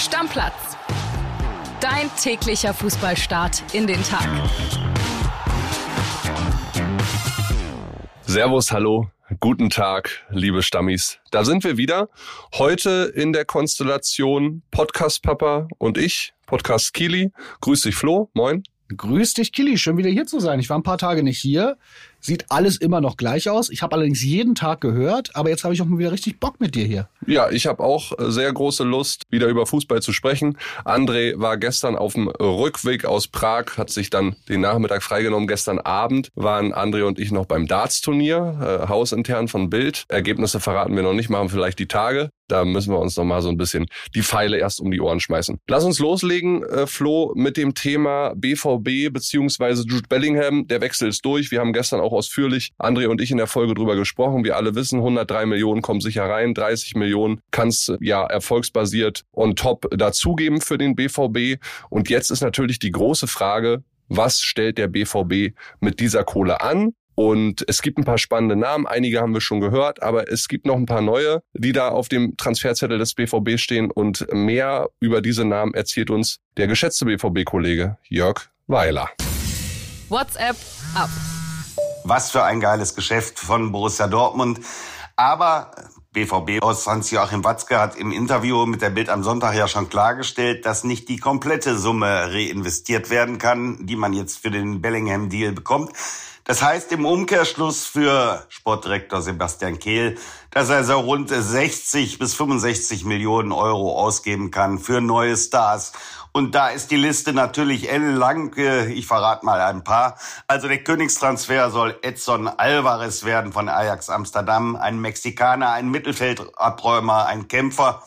Stammplatz. Dein täglicher Fußballstart in den Tag. Servus, hallo, guten Tag, liebe Stammis. Da sind wir wieder. Heute in der Konstellation Podcast Papa und ich, Podcast Kili. Grüß dich, Flo. Moin. Grüß dich, Kili. Schön wieder hier zu sein. Ich war ein paar Tage nicht hier. Sieht alles immer noch gleich aus. Ich habe allerdings jeden Tag gehört, aber jetzt habe ich auch mal wieder richtig Bock mit dir hier. Ja, ich habe auch äh, sehr große Lust, wieder über Fußball zu sprechen. André war gestern auf dem Rückweg aus Prag, hat sich dann den Nachmittag freigenommen. Gestern Abend waren André und ich noch beim Darts-Turnier, äh, hausintern von Bild. Ergebnisse verraten wir noch nicht, machen vielleicht die Tage. Da müssen wir uns noch mal so ein bisschen die Pfeile erst um die Ohren schmeißen. Lass uns loslegen, äh, Flo, mit dem Thema BVB beziehungsweise Jude Bellingham. Der Wechsel ist durch. Wir haben gestern auch auch ausführlich, André und ich in der Folge drüber gesprochen. Wir alle wissen, 103 Millionen kommen sicher rein, 30 Millionen kann es ja erfolgsbasiert on top dazugeben für den BVB. Und jetzt ist natürlich die große Frage, was stellt der BVB mit dieser Kohle an? Und es gibt ein paar spannende Namen, einige haben wir schon gehört, aber es gibt noch ein paar neue, die da auf dem Transferzettel des BVB stehen. Und mehr über diese Namen erzählt uns der geschätzte BVB-Kollege Jörg Weiler. WhatsApp ab. Was für ein geiles Geschäft von Borussia Dortmund. Aber BVB aus Hans-Joachim Watzke hat im Interview mit der Bild am Sonntag ja schon klargestellt, dass nicht die komplette Summe reinvestiert werden kann, die man jetzt für den Bellingham-Deal bekommt. Das heißt im Umkehrschluss für Sportdirektor Sebastian Kehl, dass er so rund 60 bis 65 Millionen Euro ausgeben kann für neue Stars. Und da ist die Liste natürlich ellenlang. Ich verrate mal ein paar. Also der Königstransfer soll Edson Alvarez werden von Ajax Amsterdam. Ein Mexikaner, ein Mittelfeldabräumer, ein Kämpfer.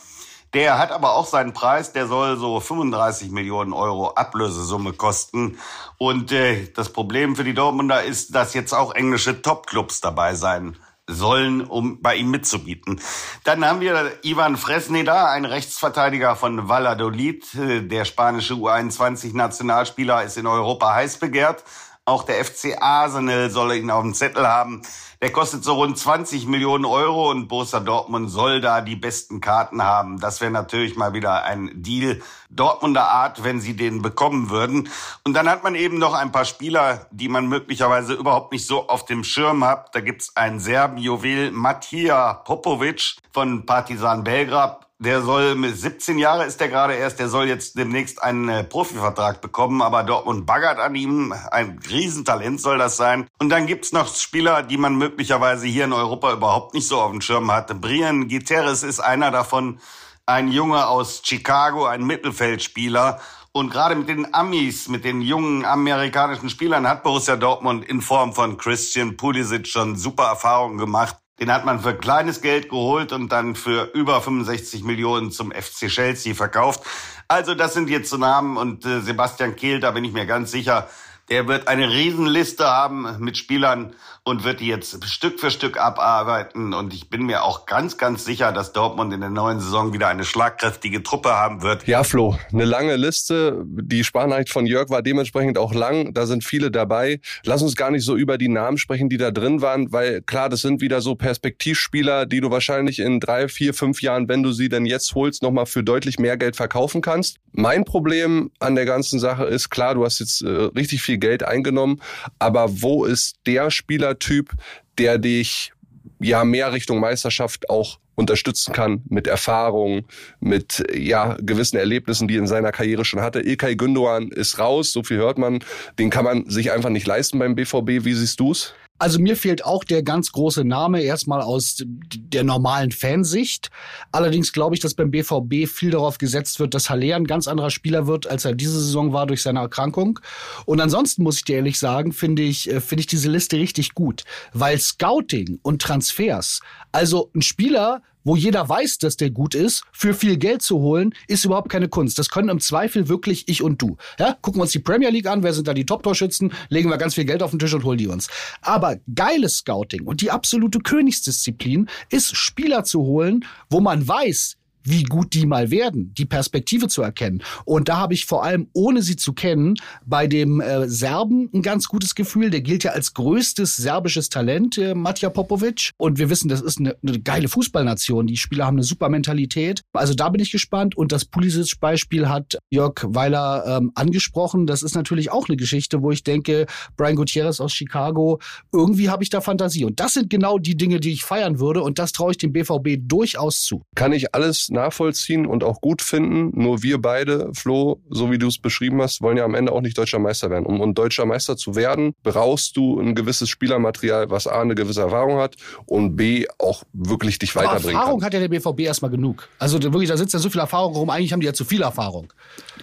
Der hat aber auch seinen Preis, der soll so 35 Millionen Euro Ablösesumme kosten. Und äh, das Problem für die Dortmunder ist, dass jetzt auch englische Topclubs dabei sein sollen, um bei ihm mitzubieten. Dann haben wir Ivan Fresneda, ein Rechtsverteidiger von Valladolid. Der spanische U21-Nationalspieler ist in Europa heiß begehrt. Auch der FC Arsenal soll ihn auf dem Zettel haben. Der kostet so rund 20 Millionen Euro und Borussia Dortmund soll da die besten Karten haben. Das wäre natürlich mal wieder ein Deal Dortmunder Art, wenn sie den bekommen würden. Und dann hat man eben noch ein paar Spieler, die man möglicherweise überhaupt nicht so auf dem Schirm hat. Da gibt's einen Serben-Juwel, Matija Popovic von Partizan Belgrad. Der soll mit 17 Jahre ist der gerade erst, der soll jetzt demnächst einen äh, Profivertrag bekommen, aber Dortmund baggert an ihm. Ein Riesentalent soll das sein. Und dann gibt's noch Spieler, die man möglicherweise hier in Europa überhaupt nicht so auf dem Schirm hatte. Brian Gutierrez ist einer davon, ein Junge aus Chicago, ein Mittelfeldspieler. Und gerade mit den Amis, mit den jungen amerikanischen Spielern hat Borussia Dortmund in Form von Christian Pulisic schon super Erfahrungen gemacht. Den hat man für kleines Geld geholt und dann für über 65 Millionen zum FC Chelsea verkauft. Also das sind jetzt so Namen und äh, Sebastian Kehl, da bin ich mir ganz sicher, der wird eine Riesenliste haben mit Spielern und wird die jetzt Stück für Stück abarbeiten. Und ich bin mir auch ganz, ganz sicher, dass Dortmund in der neuen Saison wieder eine schlagkräftige Truppe haben wird. Ja, Flo, eine lange Liste. Die Sparnachricht von Jörg war dementsprechend auch lang. Da sind viele dabei. Lass uns gar nicht so über die Namen sprechen, die da drin waren, weil klar, das sind wieder so Perspektivspieler, die du wahrscheinlich in drei, vier, fünf Jahren, wenn du sie denn jetzt holst, nochmal für deutlich mehr Geld verkaufen kannst. Mein Problem an der ganzen Sache ist, klar, du hast jetzt äh, richtig viel Geld eingenommen, aber wo ist der Spielertyp, der dich ja mehr Richtung Meisterschaft auch unterstützen kann mit Erfahrung, mit ja gewissen Erlebnissen, die er in seiner Karriere schon hatte. Ilkay Gündoğan ist raus, so viel hört man. Den kann man sich einfach nicht leisten beim BVB. Wie siehst du's? Also mir fehlt auch der ganz große Name, erstmal aus der normalen Fansicht. Allerdings glaube ich, dass beim BVB viel darauf gesetzt wird, dass Haller ein ganz anderer Spieler wird, als er diese Saison war durch seine Erkrankung. Und ansonsten muss ich dir ehrlich sagen, finde ich, äh, finde ich diese Liste richtig gut. Weil Scouting und Transfers, also ein Spieler wo jeder weiß, dass der gut ist, für viel Geld zu holen, ist überhaupt keine Kunst. Das können im Zweifel wirklich ich und du. Ja, gucken wir uns die Premier League an, wer sind da die Top-Torschützen, legen wir ganz viel Geld auf den Tisch und holen die uns. Aber geiles Scouting und die absolute Königsdisziplin ist Spieler zu holen, wo man weiß, wie gut die mal werden, die Perspektive zu erkennen. Und da habe ich vor allem, ohne sie zu kennen, bei dem äh, Serben ein ganz gutes Gefühl. Der gilt ja als größtes serbisches Talent, äh, Matja Popovic. Und wir wissen, das ist eine, eine geile Fußballnation. Die Spieler haben eine super Mentalität. Also da bin ich gespannt. Und das Pulisic-Beispiel hat Jörg Weiler ähm, angesprochen. Das ist natürlich auch eine Geschichte, wo ich denke, Brian Gutierrez aus Chicago, irgendwie habe ich da Fantasie. Und das sind genau die Dinge, die ich feiern würde. Und das traue ich dem BVB durchaus zu. Kann ich alles nachvollziehen und auch gut finden. Nur wir beide, Flo, so wie du es beschrieben hast, wollen ja am Ende auch nicht deutscher Meister werden. Um, um deutscher Meister zu werden, brauchst du ein gewisses Spielermaterial, was A, eine gewisse Erfahrung hat und B, auch wirklich dich Aber weiterbringen Erfahrung kann. hat ja der BVB erstmal genug. Also wirklich, da sitzt ja so viel Erfahrung rum. Eigentlich haben die ja zu viel Erfahrung.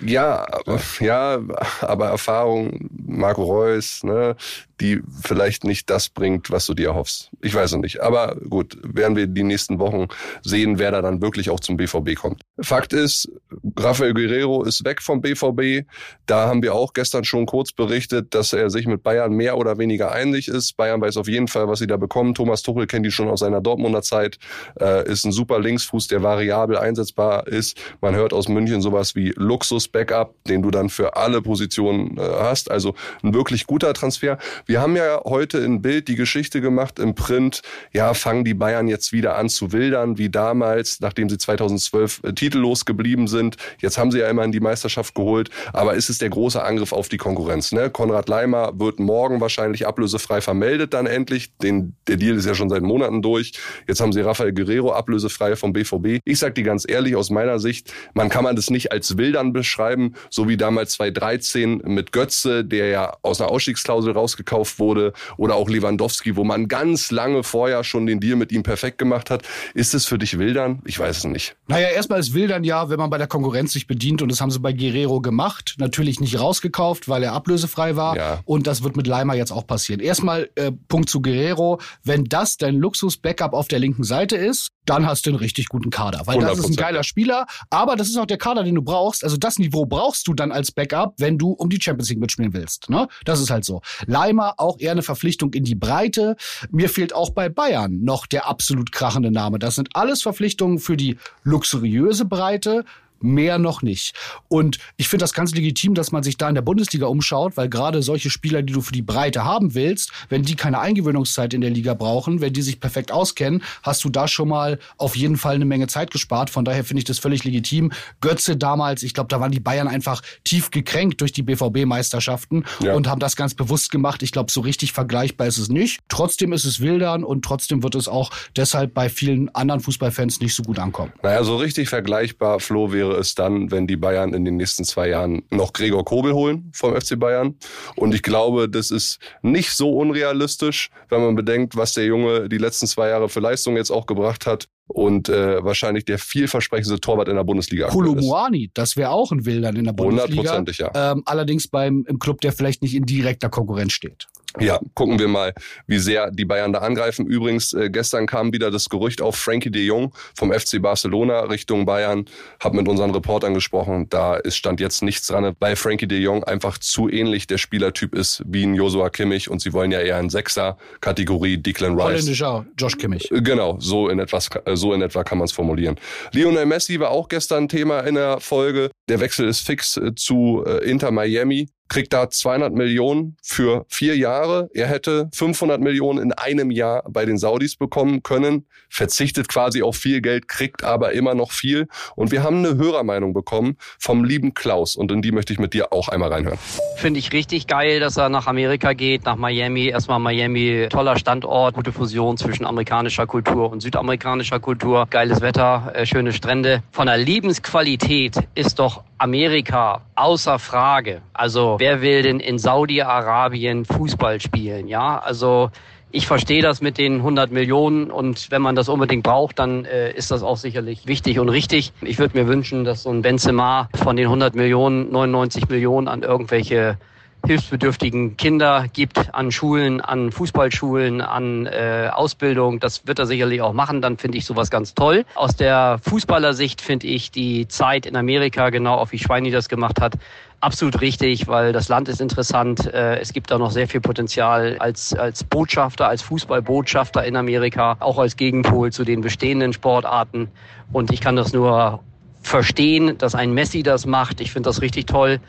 Ja, aber, ja, aber Erfahrung, Marco Reus, ne, die vielleicht nicht das bringt, was du dir erhoffst. Ich weiß es nicht. Aber gut, werden wir die nächsten Wochen sehen, wer da dann wirklich auch zum BVB kommt. Fakt ist, Rafael Guerrero ist weg vom BVB. Da haben wir auch gestern schon kurz berichtet, dass er sich mit Bayern mehr oder weniger einig ist. Bayern weiß auf jeden Fall, was sie da bekommen. Thomas Tuchel kennt die schon aus seiner Dortmunder Zeit, äh, ist ein super Linksfuß, der variabel einsetzbar ist. Man hört aus München sowas wie Luxus-Backup, den du dann für alle Positionen äh, hast. Also ein wirklich guter Transfer. Wir haben ja heute in Bild die Geschichte gemacht im Print, ja, fangen die Bayern jetzt wieder an zu wildern, wie damals, nachdem sie 2012 äh, titellos geblieben sind. Jetzt haben sie ja immerhin die Meisterschaft geholt, aber ist es der große Angriff auf die Konkurrenz? Ne? Konrad Leimer wird morgen wahrscheinlich ablösefrei vermeldet dann endlich. Den, der Deal ist ja schon seit Monaten durch. Jetzt haben sie Rafael Guerrero ablösefrei vom BVB. Ich sag dir ganz ehrlich, aus meiner Sicht, man kann man das nicht als Wildern beschreiben, so wie damals 2013 mit Götze, der ja aus einer Ausstiegsklausel rausgekauft wurde, oder auch Lewandowski, wo man ganz lange vorher schon den Deal mit ihm perfekt gemacht hat. Ist es für dich Wildern? Ich weiß es nicht. Naja, erstmal ist Wildern ja, wenn man bei der Konkurrenz sich bedient und das haben sie bei Guerrero gemacht. Natürlich nicht rausgekauft, weil er ablösefrei war. Ja. Und das wird mit Leimer jetzt auch passieren. Erstmal äh, Punkt zu Guerrero. Wenn das dein Luxus-Backup auf der linken Seite ist, dann hast du einen richtig guten Kader. Weil das ist ein 100%. geiler Spieler, aber das ist auch der Kader, den du brauchst. Also das Niveau brauchst du dann als Backup, wenn du um die Champions League mitspielen willst. Ne? Das ist halt so. Leimer auch eher eine Verpflichtung in die Breite. Mir fehlt auch bei Bayern noch der absolut krachende Name. Das sind alles Verpflichtungen für die luxuriöse Breite. Mehr noch nicht. Und ich finde das ganz legitim, dass man sich da in der Bundesliga umschaut, weil gerade solche Spieler, die du für die Breite haben willst, wenn die keine Eingewöhnungszeit in der Liga brauchen, wenn die sich perfekt auskennen, hast du da schon mal auf jeden Fall eine Menge Zeit gespart. Von daher finde ich das völlig legitim. Götze damals, ich glaube, da waren die Bayern einfach tief gekränkt durch die BVB-Meisterschaften Ja. und haben das ganz bewusst gemacht. Ich glaube, so richtig vergleichbar ist es nicht. Trotzdem ist es Wildern und trotzdem wird es auch deshalb bei vielen anderen Fußballfans nicht so gut ankommen. Naja, so richtig vergleichbar, Flo, wäre es dann, wenn die Bayern in den nächsten zwei Jahren noch Gregor Kobel holen vom FC Bayern. Und ich glaube, das ist nicht so unrealistisch, wenn man bedenkt, was der Junge die letzten zwei Jahre für Leistung jetzt auch gebracht hat. Und äh, wahrscheinlich der vielversprechendste Torwart in der Bundesliga. Kolomuani, das wäre auch ein Wildern in der Bundesliga. Hundertprozentig, ja. Ähm, allerdings beim im Club, der vielleicht nicht in direkter Konkurrenz steht. Ja, gucken wir mal, wie sehr die Bayern da angreifen. Übrigens, äh, gestern kam wieder das Gerücht auf Frankie de Jong vom FC Barcelona Richtung Bayern. Hab mit unseren Reportern gesprochen. Da ist stand jetzt nichts dran, weil Frankie de Jong einfach zu ähnlich der Spielertyp ist wie ein Joshua Kimmich und sie wollen ja eher in Sechser-Kategorie Declan Rice. Holländischer Josh Kimmich. Äh, Genau, so in etwas, äh, so in etwa kann man es formulieren. Lionel Messi war auch gestern Thema in der Folge. Der Wechsel ist fix äh, zu Inter Miami. Kriegt da 200 Millionen für vier Jahre. Er hätte 500 Millionen in einem Jahr bei den Saudis bekommen können. Verzichtet quasi auf viel Geld, kriegt aber immer noch viel. Und wir haben eine Hörermeinung bekommen vom lieben Klaus. Und in die möchte ich mit dir auch einmal reinhören. Finde ich richtig geil, dass er nach Amerika geht, nach Miami. Erstmal Miami, toller Standort, gute Fusion zwischen amerikanischer Kultur und südamerikanischer Kultur. Geiles Wetter, äh, schöne Strände. Von der Lebensqualität ist doch Amerika außer Frage. Also wer will denn in Saudi-Arabien Fußball spielen? Ja, also ich verstehe das mit den 100 Millionen und wenn man das unbedingt braucht, dann äh, ist das auch sicherlich wichtig und richtig. Ich würde mir wünschen, dass so ein Benzema von den 100 Millionen 99 Millionen an irgendwelche hilfsbedürftigen Kinder gibt an Schulen, an Fußballschulen, an äh, Ausbildung. Das wird er sicherlich auch machen. Dann finde ich sowas ganz toll. Aus der Fußballersicht finde ich die Zeit in Amerika, genau auch wie Schweini das gemacht hat, absolut richtig, weil das Land ist interessant. Äh, es gibt da noch sehr viel Potenzial als, als Botschafter, als Fußballbotschafter in Amerika, auch als Gegenpol zu den bestehenden Sportarten. Und ich kann das nur verstehen, dass ein Messi das macht. Ich finde das richtig toll.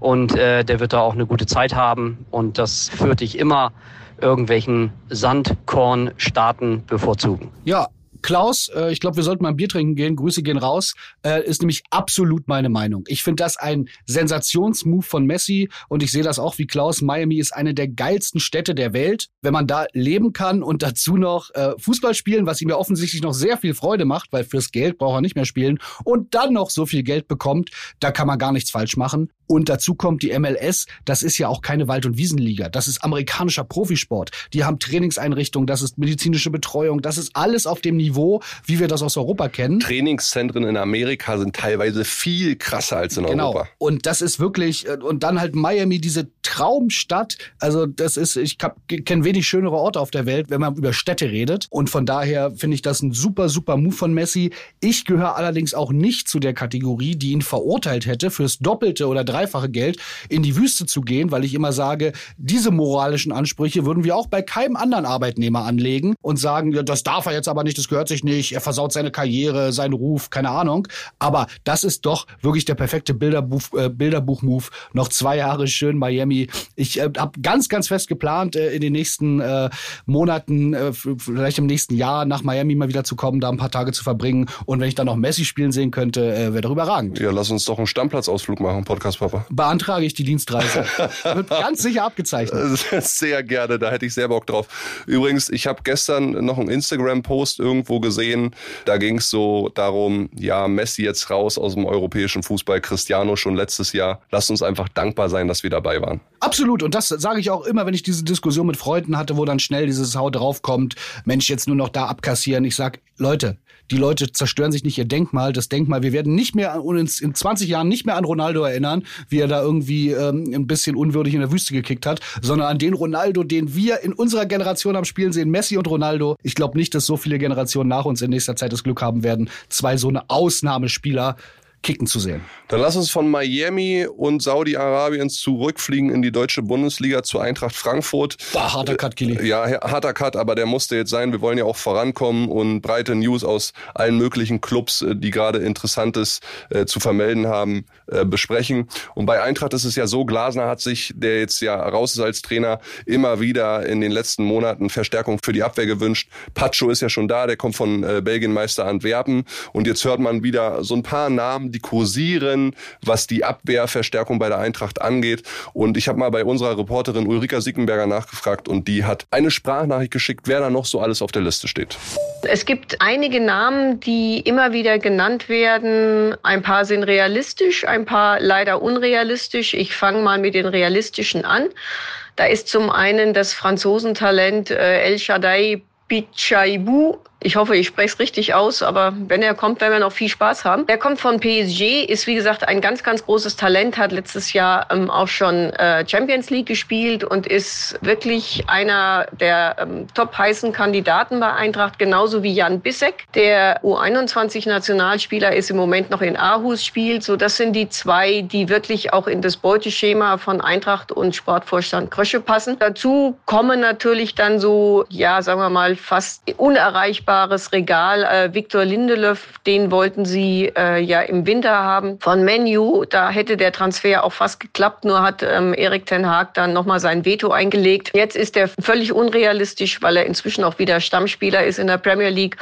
Und äh, der wird da auch eine gute Zeit haben. Und das führt dich immer irgendwelchen Sandkornstaaten bevorzugen. Ja, Klaus, äh, ich glaube, wir sollten mal ein Bier trinken gehen. Grüße gehen raus. Äh, ist nämlich absolut meine Meinung. Ich finde das ein Sensationsmove von Messi und ich sehe das auch wie Klaus. Miami ist eine der geilsten Städte der Welt. Wenn man da leben kann und dazu noch äh, Fußball spielen, was ihm ja offensichtlich noch sehr viel Freude macht, weil fürs Geld braucht er nicht mehr spielen und dann noch so viel Geld bekommt, da kann man gar nichts falsch machen. Und dazu kommt die MLS. Das ist ja auch keine Wald- und Wiesenliga. Das ist amerikanischer Profisport. Die haben Trainingseinrichtungen, das ist medizinische Betreuung, das ist alles auf dem Niveau, wie wir das aus Europa kennen. Trainingszentren in Amerika sind teilweise viel krasser als in genau. Europa. Und das ist wirklich, äh, und dann halt Miami, diese Traumstadt. Also das ist, ich kenne wenig schönere Orte auf der Welt, wenn man über Städte redet. Und von daher finde ich das ein super, super Move von Messi. Ich gehöre allerdings auch nicht zu der Kategorie, die ihn verurteilt hätte, fürs Doppelte oder Dreifache dreifache Geld in die Wüste zu gehen, weil ich immer sage, diese moralischen Ansprüche würden wir auch bei keinem anderen Arbeitnehmer anlegen und sagen, ja, das darf er jetzt aber nicht, das gehört sich nicht, er versaut seine Karriere, seinen Ruf, keine Ahnung. Aber das ist doch wirklich der perfekte Bilderbuch, äh, Bilderbuch-Move. Noch zwei Jahre schön Miami. Ich äh, habe ganz, ganz fest geplant, äh, in den nächsten äh, Monaten, äh, vielleicht im nächsten Jahr nach Miami mal wieder zu kommen, da ein paar Tage zu verbringen. Und wenn ich dann noch Messi spielen sehen könnte, äh, wäre doch überragend. Ja, lass uns doch einen Stammplatzausflug machen, Podcast Papa beantrage ich die Dienstreise. Wird ganz sicher abgezeichnet. Sehr gerne, da hätte ich sehr Bock drauf. Übrigens, ich habe gestern noch einen Instagram-Post irgendwo gesehen. Da ging es so darum, ja, Messi jetzt raus aus dem europäischen Fußball, Cristiano schon letztes Jahr. Lasst uns einfach dankbar sein, dass wir dabei waren. Absolut. Und das sage ich auch immer, wenn ich diese Diskussion mit Freunden hatte, wo dann schnell dieses Hau draufkommt, Mensch, jetzt nur noch da abkassieren. Ich sag, Leute, die Leute zerstören sich nicht ihr Denkmal. Das Denkmal, wir werden nicht mehr uns in 20 Jahren nicht mehr an Ronaldo erinnern, wie er da irgendwie ähm, ein bisschen unwürdig in der Wüste gekickt hat, sondern an den Ronaldo, den wir in unserer Generation am Spielen sehen, Messi und Ronaldo. Ich glaube nicht, dass so viele Generationen nach uns in nächster Zeit das Glück haben werden, zwei so eine Ausnahmespieler kicken zu sehen. Dann lass uns von Miami und Saudi-Arabien zurückfliegen in die deutsche Bundesliga zu Eintracht Frankfurt. Boah, harter Cut, Kili. Ja, harter Cut, aber der musste jetzt sein. Wir wollen ja auch vorankommen und breite News aus allen möglichen Clubs, äh, die gerade Interessantes äh, zu vermelden haben, äh, besprechen. Und bei Eintracht ist es ja so, Glasner hat sich, der jetzt ja raus ist als Trainer, immer wieder in den letzten Monaten Verstärkung für die Abwehr gewünscht. Pacho ist ja schon da, der kommt von äh, Belgienmeister Antwerpen. Und jetzt hört man wieder so ein paar Namen, die kursieren, was die Abwehrverstärkung bei der Eintracht angeht. Und ich habe mal bei unserer Reporterin Ulrika Sickenberger nachgefragt und die hat eine Sprachnachricht geschickt, wer da noch so alles auf der Liste steht. Es gibt einige Namen, die immer wieder genannt werden. Ein paar sind realistisch, ein paar leider unrealistisch. Ich fange mal mit den realistischen an. Da ist zum einen das Franzosentalent äh, El Shaddai Bichaibu ich hoffe, ich spreche es richtig aus, aber wenn er kommt, werden wir noch viel Spaß haben. Er kommt von PSG, ist wie gesagt ein ganz, ganz großes Talent, hat letztes Jahr ähm, auch schon äh, Champions League gespielt und ist wirklich einer der ähm, top heißen Kandidaten bei Eintracht, genauso wie Jan Bissek, der U21-Nationalspieler ist im Moment noch in Aarhus spielt. So, das sind die zwei, die wirklich auch in das Beuteschema von Eintracht und Sportvorstand Krösche passen. Dazu kommen natürlich dann so, ja, sagen wir mal, fast unerreichbar unfassbares Regal. Äh, Victor Lindelöf, den wollten sie äh, ja im Winter haben. Von Menu, da hätte der Transfer auch fast geklappt, nur hat ähm, Erik Ten Haag dann nochmal sein Veto eingelegt. Jetzt ist er völlig unrealistisch, weil er inzwischen auch wieder Stammspieler ist in der Premier League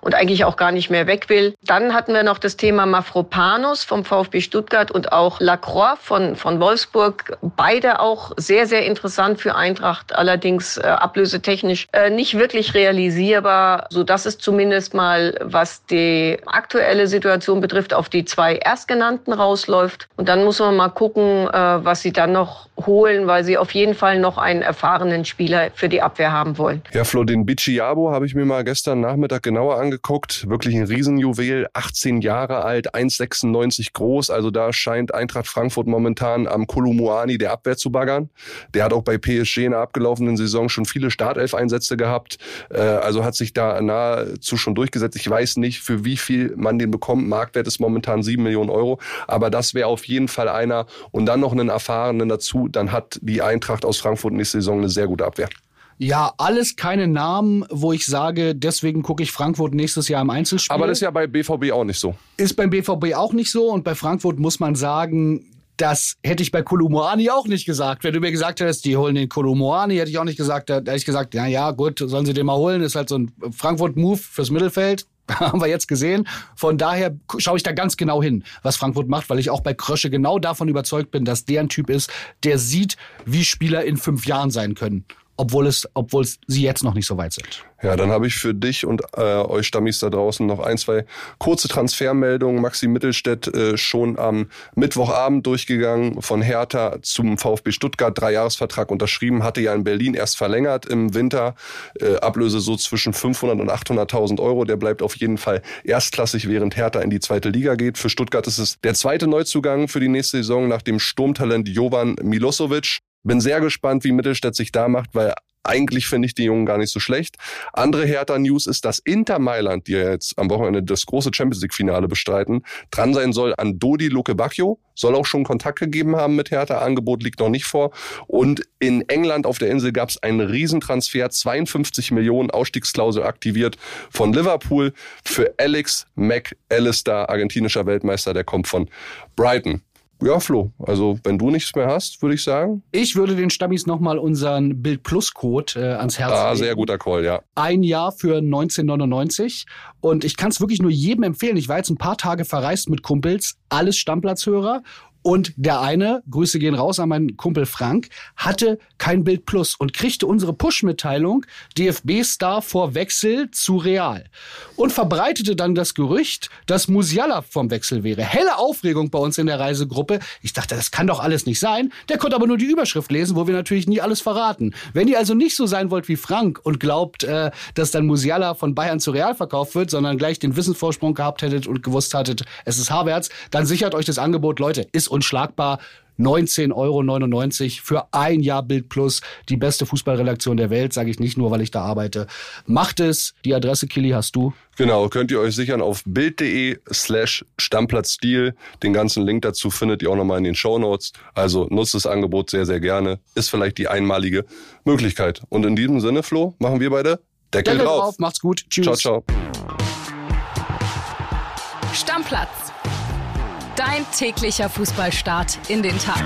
und eigentlich auch gar nicht mehr weg will. Dann hatten wir noch das Thema Mafropanos vom VfB Stuttgart und auch Lacroix von, von Wolfsburg. Beide auch sehr, sehr interessant für Eintracht, allerdings äh, ablösetechnisch äh, nicht wirklich realisierbar, sodass das ist zumindest mal, was die aktuelle Situation betrifft, auf die zwei Erstgenannten rausläuft. Und dann muss man mal gucken, äh, was sie dann noch holen, weil sie auf jeden Fall noch einen erfahrenen Spieler für die Abwehr haben wollen. Ja, Flo, den Bicciabo habe ich mir mal gestern Nachmittag genauer angeguckt. Wirklich ein Riesenjuwel, 18 Jahre alt, 1,96 groß. Also da scheint Eintracht Frankfurt momentan am Kolumuani der Abwehr zu baggern. Der hat auch bei PSG in der abgelaufenen Saison schon viele Startelf-Einsätze gehabt. Äh, also hat sich da nahezu schon durchgesetzt. Ich weiß nicht, für wie viel man den bekommt. Marktwert ist momentan 7 Millionen Euro. Aber das wäre auf jeden Fall einer. Und dann noch einen erfahrenen dazu. Dann hat die Eintracht aus Frankfurt nächste Saison eine sehr gute Abwehr. Ja, alles keine Namen, wo ich sage, deswegen gucke ich Frankfurt nächstes Jahr im Einzelspiel. Aber das ist ja bei BVB auch nicht so. Ist beim BVB auch nicht so und bei Frankfurt muss man sagen, das hätte ich bei Kolomoani auch nicht gesagt. Wenn du mir gesagt hättest, die holen den Kolomoani, hätte ich auch nicht gesagt. Da hätte ich gesagt, ja, ja, gut, sollen sie den mal holen. Ist halt so ein Frankfurt-Move fürs Mittelfeld. Haben wir jetzt gesehen. Von daher schaue ich da ganz genau hin, was Frankfurt macht, weil ich auch bei Krösche genau davon überzeugt bin, dass der ein Typ ist, der sieht, wie Spieler in fünf Jahren sein können obwohl es, obwohl sie jetzt noch nicht so weit sind. Ja, dann habe ich für dich und äh, euch Stammis da draußen noch ein, zwei kurze Transfermeldungen. Maxi Mittelstädt äh, schon am Mittwochabend durchgegangen von Hertha zum VfB Stuttgart, Dreijahresvertrag unterschrieben, hatte ja in Berlin erst verlängert im Winter, äh, Ablöse so zwischen 500 und 800.000 Euro. Der bleibt auf jeden Fall erstklassig, während Hertha in die zweite Liga geht. Für Stuttgart ist es der zweite Neuzugang für die nächste Saison nach dem Sturmtalent Jovan Milosevic. Bin sehr gespannt, wie Mittelstädt sich da macht, weil eigentlich finde ich die Jungen gar nicht so schlecht. Andere Hertha-News ist, dass Inter Mailand, die ja jetzt am Wochenende das große Champions League-Finale bestreiten, dran sein soll an Dodi Luke Bacchio. Soll auch schon Kontakt gegeben haben mit Hertha. Angebot liegt noch nicht vor. Und in England auf der Insel gab es einen Riesentransfer. 52 Millionen Ausstiegsklausel aktiviert von Liverpool für Alex McAllister, argentinischer Weltmeister. Der kommt von Brighton. Ja, Flo, also wenn du nichts mehr hast, würde ich sagen. Ich würde den Stammis nochmal unseren Bild Plus Code äh, ans Herz ah, legen. sehr guter Call, ja. Ein Jahr für 1999 und ich kann es wirklich nur jedem empfehlen. Ich war jetzt ein paar Tage verreist mit Kumpels, alles Stammplatzhörer und der eine, Grüße gehen raus an meinen Kumpel Frank, hatte kein Bild Plus und kriegte unsere Push-Mitteilung, DFB-Star vor Wechsel zu Real. Und verbreitete dann das Gerücht, dass Musiala vom Wechsel wäre. Helle Aufregung bei uns in der Reisegruppe. Ich dachte, das kann doch alles nicht sein. Der konnte aber nur die Überschrift lesen, wo wir natürlich nie alles verraten. Wenn ihr also nicht so sein wollt wie Frank und glaubt, äh, dass dann Musiala von Bayern zu Real verkauft wird, sondern gleich den Wissensvorsprung gehabt hättet und gewusst hattet, es ist Havertz, dann sichert euch das Angebot, Leute, ist unschlagbar. 19,99 Euro für ein Jahr Bild Plus. Die beste Fußballredaktion der Welt, sage ich nicht nur, weil ich da arbeite. Macht es. Die Adresse, Killy, hast du. Genau, könnt ihr euch sichern auf bild.de slash Stammplatzstil. Den ganzen Link dazu findet ihr auch nochmal in den Show Notes. Also nutzt das Angebot sehr, sehr gerne. Ist vielleicht die einmalige Möglichkeit. Und in diesem Sinne, Flo, machen wir beide Deckel, Deckel drauf. drauf. Macht's gut. Tschüss. Ciao, ciao. Stammplatz. Dein täglicher Fußballstart in den Tag.